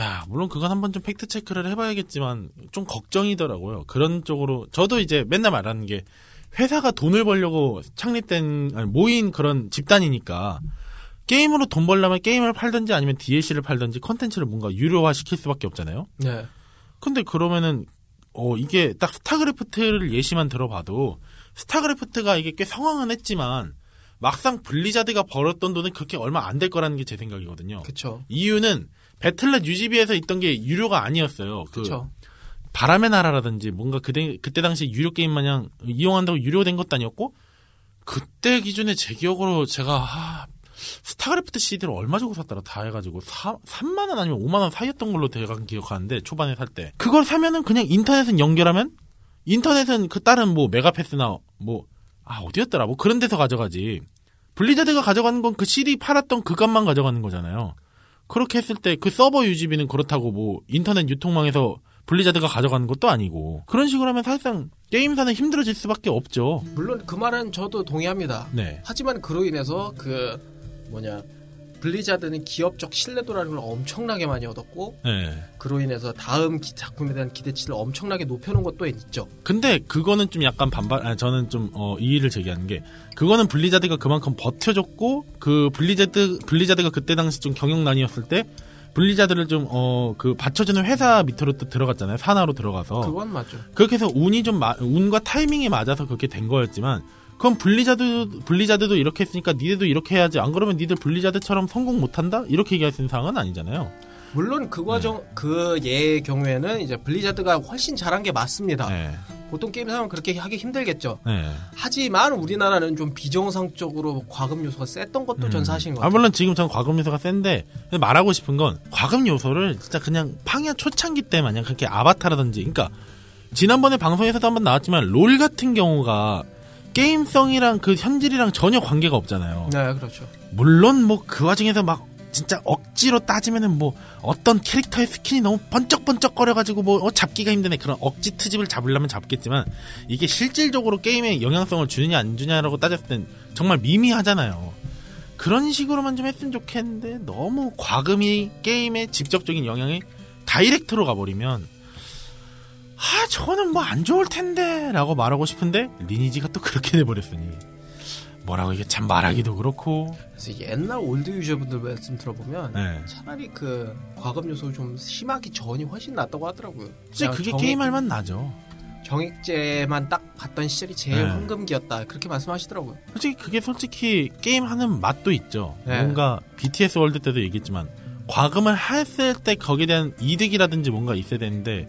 야, 물론 그건 한번 좀 팩트 체크를 해봐야겠지만 좀 걱정이더라고요. 그런 쪽으로 저도 이제 맨날 말하는 게 회사가 돈을 벌려고 창립된 아니, 모인 그런 집단이니까 게임으로 돈 벌려면 게임을 팔든지 아니면 DLC를 팔든지 컨텐츠를 뭔가 유료화 시킬 수밖에 없잖아요. 네. 근데 그러면은 어 이게 딱 스타크래프트를 예시만 들어봐도 스타크래프트가 이게 꽤 성황은 했지만 막상 블리자드가 벌었던 돈은 그렇게 얼마 안 될 거라는 게 제 생각이거든요. 그쵸. 이유는 배틀넷 유지비에서 있던 게 유료가 아니었어요. 그 그쵸. 바람의 나라라든지 뭔가 그때 그때 당시 유료 게임 마냥 이용한다고 유료된 것도 아니었고 그때 기준에 제 기억으로 제가 아, 스타크래프트 CD를 얼마 주고 샀더라 다 해가지고 4, 3만 원 아니면 5만 원 사이였던 걸로 제가 기억하는데 초반에 살 때 그걸 사면은 그냥 인터넷은 연결하면 인터넷은 그 다른 뭐 메가패스나 뭐 아 어디였더라 뭐 그런 데서 가져가지 블리자드가 가져가는 건 그 CD 팔았던 그 값만 가져가는 거잖아요. 그렇게 했을 때 그 서버 유지비는 그렇다고 뭐 인터넷 유통망에서 블리자드가 가져가는 것도 아니고 그런 식으로 하면 사실상 게임사는 힘들어질 수밖에 없죠. 물론 그 말은 저도 동의합니다. 네. 하지만 그로 인해서 그 뭐냐 블리자드는 기업적 신뢰도라는 걸 엄청나게 많이 얻었고 네. 그로 인해서 다음 기- 작품에 대한 기대치를 엄청나게 높여놓은 것도 있죠. 근데 그거는 좀 약간 반발, 아, 저는 좀, 어, 이의를 제기하는 게, 그거는 블리자드가 그만큼 버텨줬고, 그 블리자드, 블리자드가 그때 당시 좀 경영난이었을 때, 블리자드를 좀, 어, 그, 받쳐주는 회사 밑으로 또 들어갔잖아요. 산하로 들어가서. 그건 맞죠. 그렇게 해서 운이 좀, 마- 운과 타이밍이 맞아서 그렇게 된 거였지만, 그럼 블리자드, 블리자드도 이렇게 했으니까 니네도 이렇게 해야지. 안 그러면 니들 블리자드처럼 성공 못 한다? 이렇게 얘기할 수 있는 상황은 아니잖아요. 물론 그 과정 그 예의 경우에는 이제 블리자드가 훨씬 잘한 게 맞습니다. 네. 보통 게임사면 그렇게 하기 힘들겠죠. 네. 하지만 우리나라는 좀 비정상적으로 과금 요소가 셌던 것도 전 사실인 것 아, 같아요. 물론 지금 전 과금 요소가 센데 말하고 싶은 건 과금 요소를 진짜 그냥 팡야 초창기 때 마냥 그렇게 아바타라든지 그러니까 지난번에 방송에서도 한번 나왔지만 롤 같은 경우가 게임성이랑 그 현질이랑 전혀 관계가 없잖아요. 네, 그렇죠. 물론 뭐 그 와중에서 막 진짜 억지로 따지면은 뭐 어떤 캐릭터의 스킨이 너무 번쩍번쩍 거려가지고 뭐 어, 잡기가 힘드네 그런 억지 트집을 잡으려면 잡겠지만 이게 실질적으로 게임에 영향성을 주느냐 안 주냐라고 따졌을 땐 정말 미미하잖아요. 그런 식으로만 좀 했으면 좋겠는데 너무 과금이 게임에 직접적인 영향이 direct로 가버리면 아 저는 뭐 안 좋을 텐데 라고 말하고 싶은데 리니지가 또 그렇게 돼버렸으니 뭐라고 이게 참 말하기도 그렇고 그래서 옛날 old user분들 말씀 들어보면 네. 차라리 그 과금 요소 좀 심하기 전이 훨씬 낫다고 하더라고요. 그냥 그게 정- 게임할 맛 나죠. 정액제만 딱 봤던 시절이 제일 네. 황금기였다. 그렇게 말씀하시더라고요. 솔직히 그게 솔직히 게임 하는 맛도 있죠. 네. 뭔가 BTS 월드 때도 얘기했지만 과금을 했을 때 거기에 대한 이득이라든지 뭔가 있어야 되는데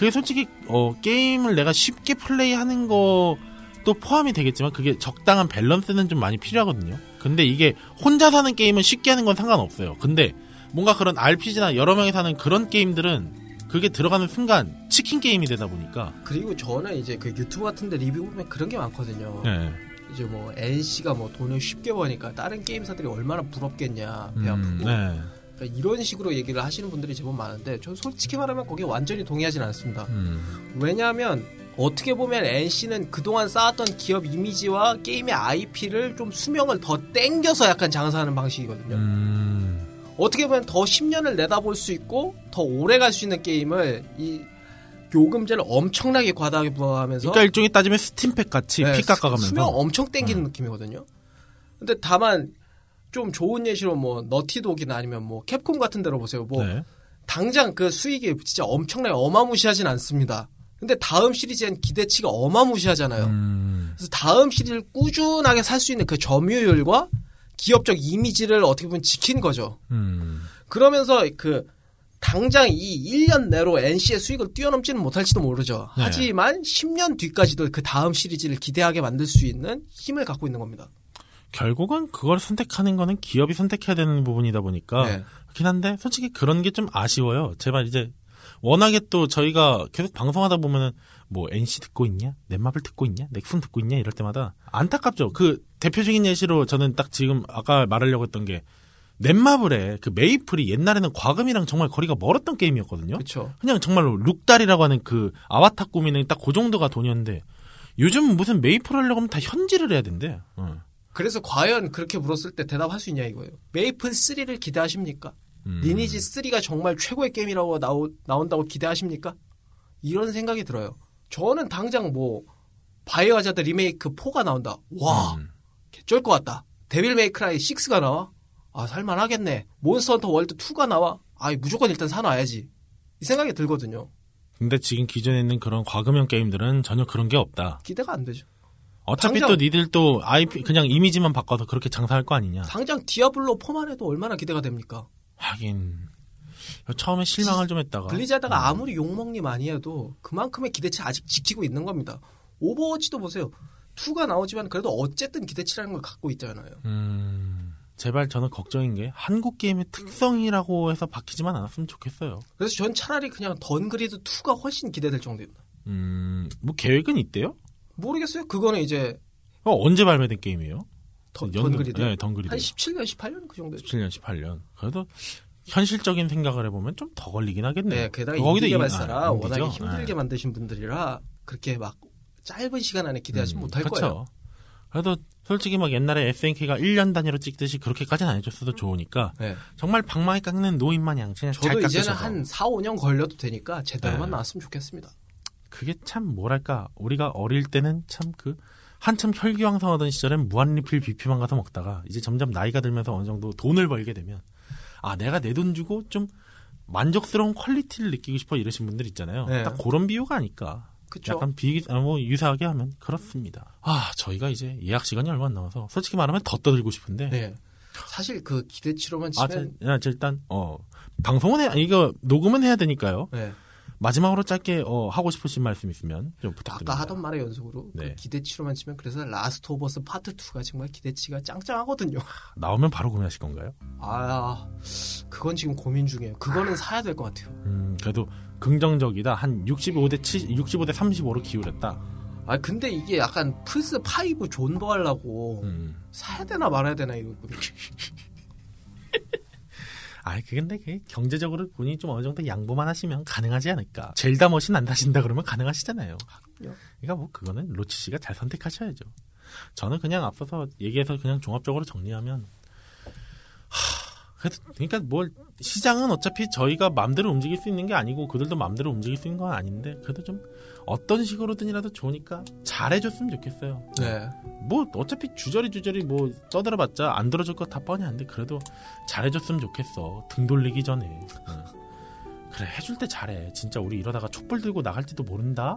그게 솔직히 어, 게임을 내가 쉽게 플레이하는 것도 포함이 되겠지만 그게 적당한 밸런스는 좀 많이 필요하거든요. 근데 이게 혼자 하는 게임은 쉽게 하는 건 상관없어요. 근데 뭔가 그런 RPG나 여러 명이 하는 그런 게임들은 그게 들어가는 순간 치킨 게임이 되다 보니까 그리고 저는 이제 그 유튜브 같은데 리뷰 보면 그런 게 많거든요. 네. 이제 뭐 NC가 뭐 돈을 쉽게 버니까 다른 게임사들이 얼마나 부럽겠냐 배 음, 아프고 네. 그러니까 이런 식으로 얘기를 하시는 분들이 제법 많은데 저 솔직히 말하면 거기에 완전히 동의하진 않습니다. 음. 왜냐하면 어떻게 보면 NC는 그동안 쌓았던 기업 이미지와 게임의 IP를 좀 수명을 더 땡겨서 약간 장사하는 방식이거든요. 음. 어떻게 보면 더 10년을 내다볼 수 있고 더 오래 갈 수 있는 게임을 이 요금제를 엄청나게 과다하게 부과하면서 그러니까 일종의 따지면 스팀팩 같이 네, 피 깎아가면서 수명 엄청 땡기는 느낌이거든요. 근데 다만 좀 좋은 예시로 뭐 너티독이나 아니면 뭐 캡콤 같은 데로 보세요. 뭐 네. 당장 그 수익이 진짜 엄청나게 어마무시하진 않습니다. 근데 다음 시리즈엔 기대치가 어마무시하잖아요. 음. 그래서 다음 시리즈를 꾸준하게 살 수 있는 그 점유율과 기업적 이미지를 어떻게 보면 지킨 거죠. 음. 그러면서 그 당장 이 1년 내로 NC의 수익을 뛰어넘지는 못할지도 모르죠. 네. 하지만 10년 뒤까지도 그 다음 시리즈를 기대하게 만들 수 있는 힘을 갖고 있는 겁니다. 결국은 그걸 선택하는 거는 기업이 선택해야 되는 부분이다 보니까 네. 그렇긴 한데 솔직히 그런 게 좀 아쉬워요. 제발 이제 워낙에 또 저희가 계속 방송하다 보면은 뭐 NC 듣고 있냐, 넷마블 듣고 있냐, 넥슨 듣고 있냐 이럴 때마다 안타깝죠. 그 대표적인 예시로 저는 딱 지금 아까 말하려고 했던 게 넷마블의 그 메이플이 옛날에는 과금이랑 정말 거리가 멀었던 게임이었거든요. 그렇죠. 그냥 정말로 룩딸이라고 하는 그 아바타 꾸미는 딱 그 정도가 돈이었는데 요즘 무슨 메이플 하려고 하면 다 현질을 해야 된대. 어. 그래서 과연 그렇게 물었을 때 대답할 수 있냐 이거예요. 메이플 3를 기대하십니까? 음. 리니지 3가 정말 최고의 게임이라고 나오, 나온다고 기대하십니까? 이런 생각이 들어요. 저는 당장 뭐 바이오 하자드 리메이크 4가 나온다. 와, 음. 개쩔 것 같다. 데빌 메이 크라이 6가 나와? 아, 살만하겠네. 몬스터 헌터 월드 2가 나와? 아, 무조건 일단 사놔야지. 이 생각이 들거든요. 근데 지금 기존에 있는 그런 과금형 게임들은 전혀 그런 게 없다. 기대가 안 되죠. 어차피 당장- 또 니들 또 IP 그냥 이미지만 바꿔서 그렇게 장사할 거 아니냐. 당장 디아블로 4만 해도 얼마나 기대가 됩니까? 하긴 처음에 실망을 좀 했다가 블리자드가 아무리 욕먹니 마니 해도 그만큼의 기대치 아직 지키고 있는 겁니다. 오버워치도 보세요. 2가 나오지만 그래도 어쨌든 기대치라는 걸 갖고 있잖아요. 음, 제발 저는 걱정인 게 한국 게임의 특성이라고 해서 바뀌지만 않았으면 좋겠어요. 그래서 전 차라리 그냥 던그리드 2가 훨씬 기대될 정도입니다. 음, 뭐 계획은 있대요? 모르겠어요. 그거는 이제 어, 언제 발매된 게임이에요? 던, 던그리드 네, 던그리드. 한 17년, 18년 그 정도. 17년, 18년. 그래도 현실적인 생각을 해보면 좀 더 걸리긴 하겠네요. 네, 게다가 거기도 인디 개발사라 아, 워낙에 인디죠? 힘들게 네. 만드신 분들이라 그렇게 막 짧은 시간 안에 기대하지 음, 못할 그쵸. 거예요. 그래도 솔직히 막 옛날에 SNK가 1년 단위로 찍듯이 그렇게까지는 안 해줬어도 좋으니까 네. 정말 방망이 깎는 노인 마냥 그냥 잘 저도 이제는 한 4, 5년 걸려도 되니까 제대로만 네. 나왔으면 좋겠습니다. 그게 참 뭐랄까 우리가 어릴 때는 참 그 한참 혈기왕성하던 시절엔 무한리필 뷔페만 가서 먹다가 이제 점점 나이가 들면서 어느 정도 돈을 벌게 되면 아 내가 내 돈 주고 좀 만족스러운 퀄리티를 느끼고 싶어 이러신 분들 있잖아요. 네. 딱 그런 비유가 아닐까. 그쵸? 약간 비, 아, 뭐, 유사하게 하면 그렇습니다. 아, 저희가 이제 예약 시간이 얼마 안 남아서 솔직히 말하면 더 떠들고 싶은데. 네. 사실 그 기대치로만 아, 치면 저, 야, 저 일단, 어, 방송은 해, 이거 녹음은 해야 되니까요. 네. 마지막으로 짧게, 어, 하고 싶으신 말씀 있으면 좀 부탁드립니다. 아까 하던 말의 연속으로 네. 그 기대치로만 치면 그래서 라스트 오브 어스 파트 2가 정말 기대치가 짱짱하거든요. 나오면 바로 구매하실 건가요? 아, 그건 지금 고민 중이에요. 그거는 사야 될 것 같아요. 음, 그래도 긍정적이다. 한 65대 7, 65대 35로 기울였다. 아, 근데 이게 약간 플스 5 존버하려고 음. 사야 되나 말아야 되나 이거. 아, 그 근데 그게 경제적으로 본인이 좀 어느 정도 양보만 하시면 가능하지 않을까. 젤다 머신 안 다신다 그러면 가능하시잖아요. 그러니까 뭐 그거는 로치 씨가 잘 선택하셔야죠. 저는 그냥 앞서서 얘기해서 그냥 종합적으로 정리하면 하, 그러니까 뭘 시장은 어차피 저희가 마음대로 움직일 수 있는 게 아니고 그들도 마음대로 움직일 수 있는 건 아닌데 그래도 좀 어떤 식으로든이라도 좋으니까 잘해줬으면 좋겠어요. 네. 뭐 어차피 주저리 주저리 뭐 떠들어봤자 안 들어줄 거 다 뻔히 안데 그래도 잘해줬으면 좋겠어 등 돌리기 전에 응. 그래 해줄 때 잘해. 진짜 우리 이러다가 촛불 들고 나갈지도 모른다.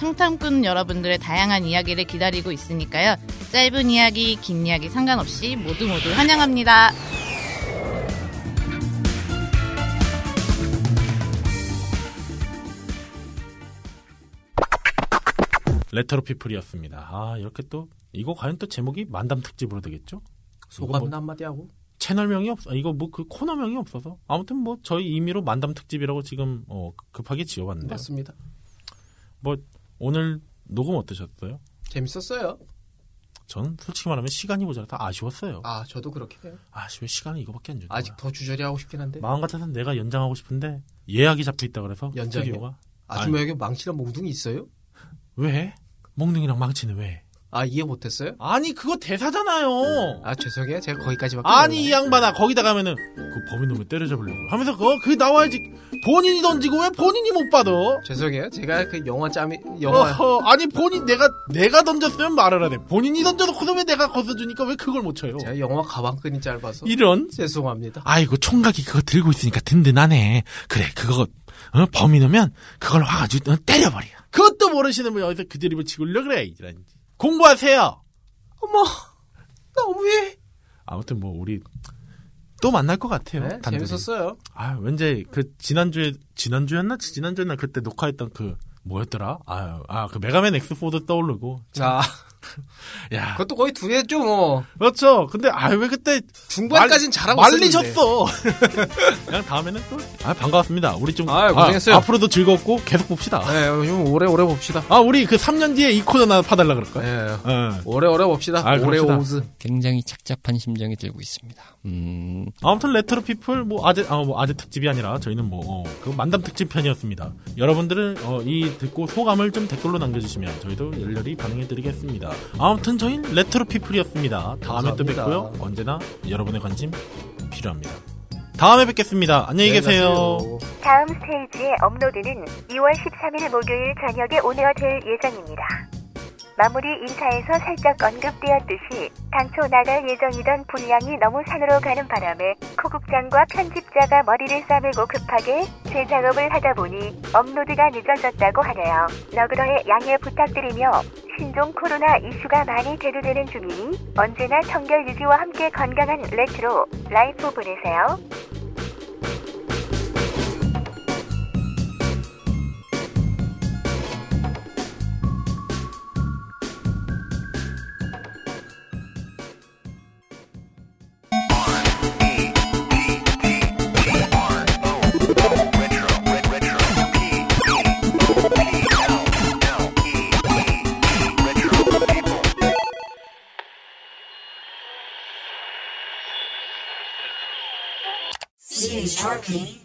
청탐꾼 여러분들의 다양한 이야기를 기다리고 있으니까요. 짧은 이야기, 긴 이야기 상관없이 모두 모두 환영합니다. 레트로 피플이었습니다. 아 이렇게 또 이거 과연 또 제목이 만담 특집으로 되겠죠? 소감은 뭐- 한마디 하고. 채널명이 없, 아, 이거 뭐 그 코너명이 없어서 아무튼 뭐 저희 임의로 만담 특집이라고 지금 어, 급하게 지어봤는데요. 맞습니다. 뭐 오늘 녹음 어떠셨어요? 재밌었어요. 전 솔직히 말하면 시간이 모자라서 아쉬웠어요. 아, 저도 그렇게 해요. 아쉬워 시간이 이거밖에 안 준다. 아직 더 주저리 하고 싶긴 한데. 마음 같아서는 내가 연장하고 싶은데 예약이 잡혀 있다 그래서 연장이요? 스튜디오가 아줌마 여기 망치랑 몽둥이 있어요? 왜? 몽둥이랑 망치는 왜? 아, 이해 못했어요? 아니 그거 대사잖아요. 아, 죄송해요. 제가 거기까지밖에 아니 이. 양반아 거기다 가면은 그 범인놈을 때려잡으려고 하면서 그거 그 나와야지 본인이 던지고 왜 본인이 못 받아? 죄송해요. 제가 그 영화 짬이 영화 어허, 아니 본인 내가 내가 던졌으면 말을 하래. 본인이 던져놓고서 왜 내가 거서주니까 왜 그걸 못 쳐요? 제가 영화 가방끈이 짧아서 이런 죄송합니다. 아이고 총각이 그거 들고 있으니까 든든하네. 그래 그거 어, 범인 오면 그걸 와가지고 어, 때려버려. 그것도 모르시는 분 어디서 그 드립을 치고 려 그래 이런 공부하세요. 어머, 너무해. 아무튼 뭐 우리 또 만날 것 같아요. 네. 재밌었어요. 아 왠지 그 지난주에 지난주였나 지난주였나 그때 녹화했던 그 뭐였더라? 아 아 그 메가맨 X4도 떠오르고 자, 야 그것도 거의 두 했죠, 뭐. 그렇죠. 근데 아 왜 그때 중반까지는 잘하고 말리셨어. 그냥 다음에는 또 아 반갑습니다. 우리 좀 아유, 고생했어요. 아, 앞으로도 즐겁고 계속 봅시다. 네, 좀 오래오래 봅시다. 아 우리 그 3년 뒤에 이 코너나 파달라 그럴까? 네, 예. 오래오래 봅시다. 아, 오래. 오즈. 굉장히 착잡한 심정이 들고 있습니다. 음, 아무튼 레트로 피플 뭐 아재 아 뭐 아재 특집이 아니라 저희는 뭐그 만담 특집 편이었습니다. 여러분들은 어, 이 듣고 소감을 좀 댓글로 남겨주시면 저희도 열렬히 반응해드리겠습니다. 아무튼 저희는 레트로 피플이었습니다. 다음에 또 감사합니다. 뵙고요. 언제나 여러분의 관심 필요합니다. 다음에 뵙겠습니다. 안녕히 네, 계세요. 다음 스테이지의 업로드는 2월 13일 목요일 저녁에 업로드될 예정입니다. 마무리 인사에서 살짝 언급되었듯이 당초 나갈 예정이던 분량이 너무 산으로 가는 바람에 코국장과 편집자가 머리를 싸매고 급하게 재작업을 하다 보니 업로드가 늦어졌다고 하네요. 너그러운 양해 부탁드리며 신종 코로나 이슈가 많이 대두되는 중이니 언제나 청결 유지와 함께 건강한 retro life 보내세요. Sharky.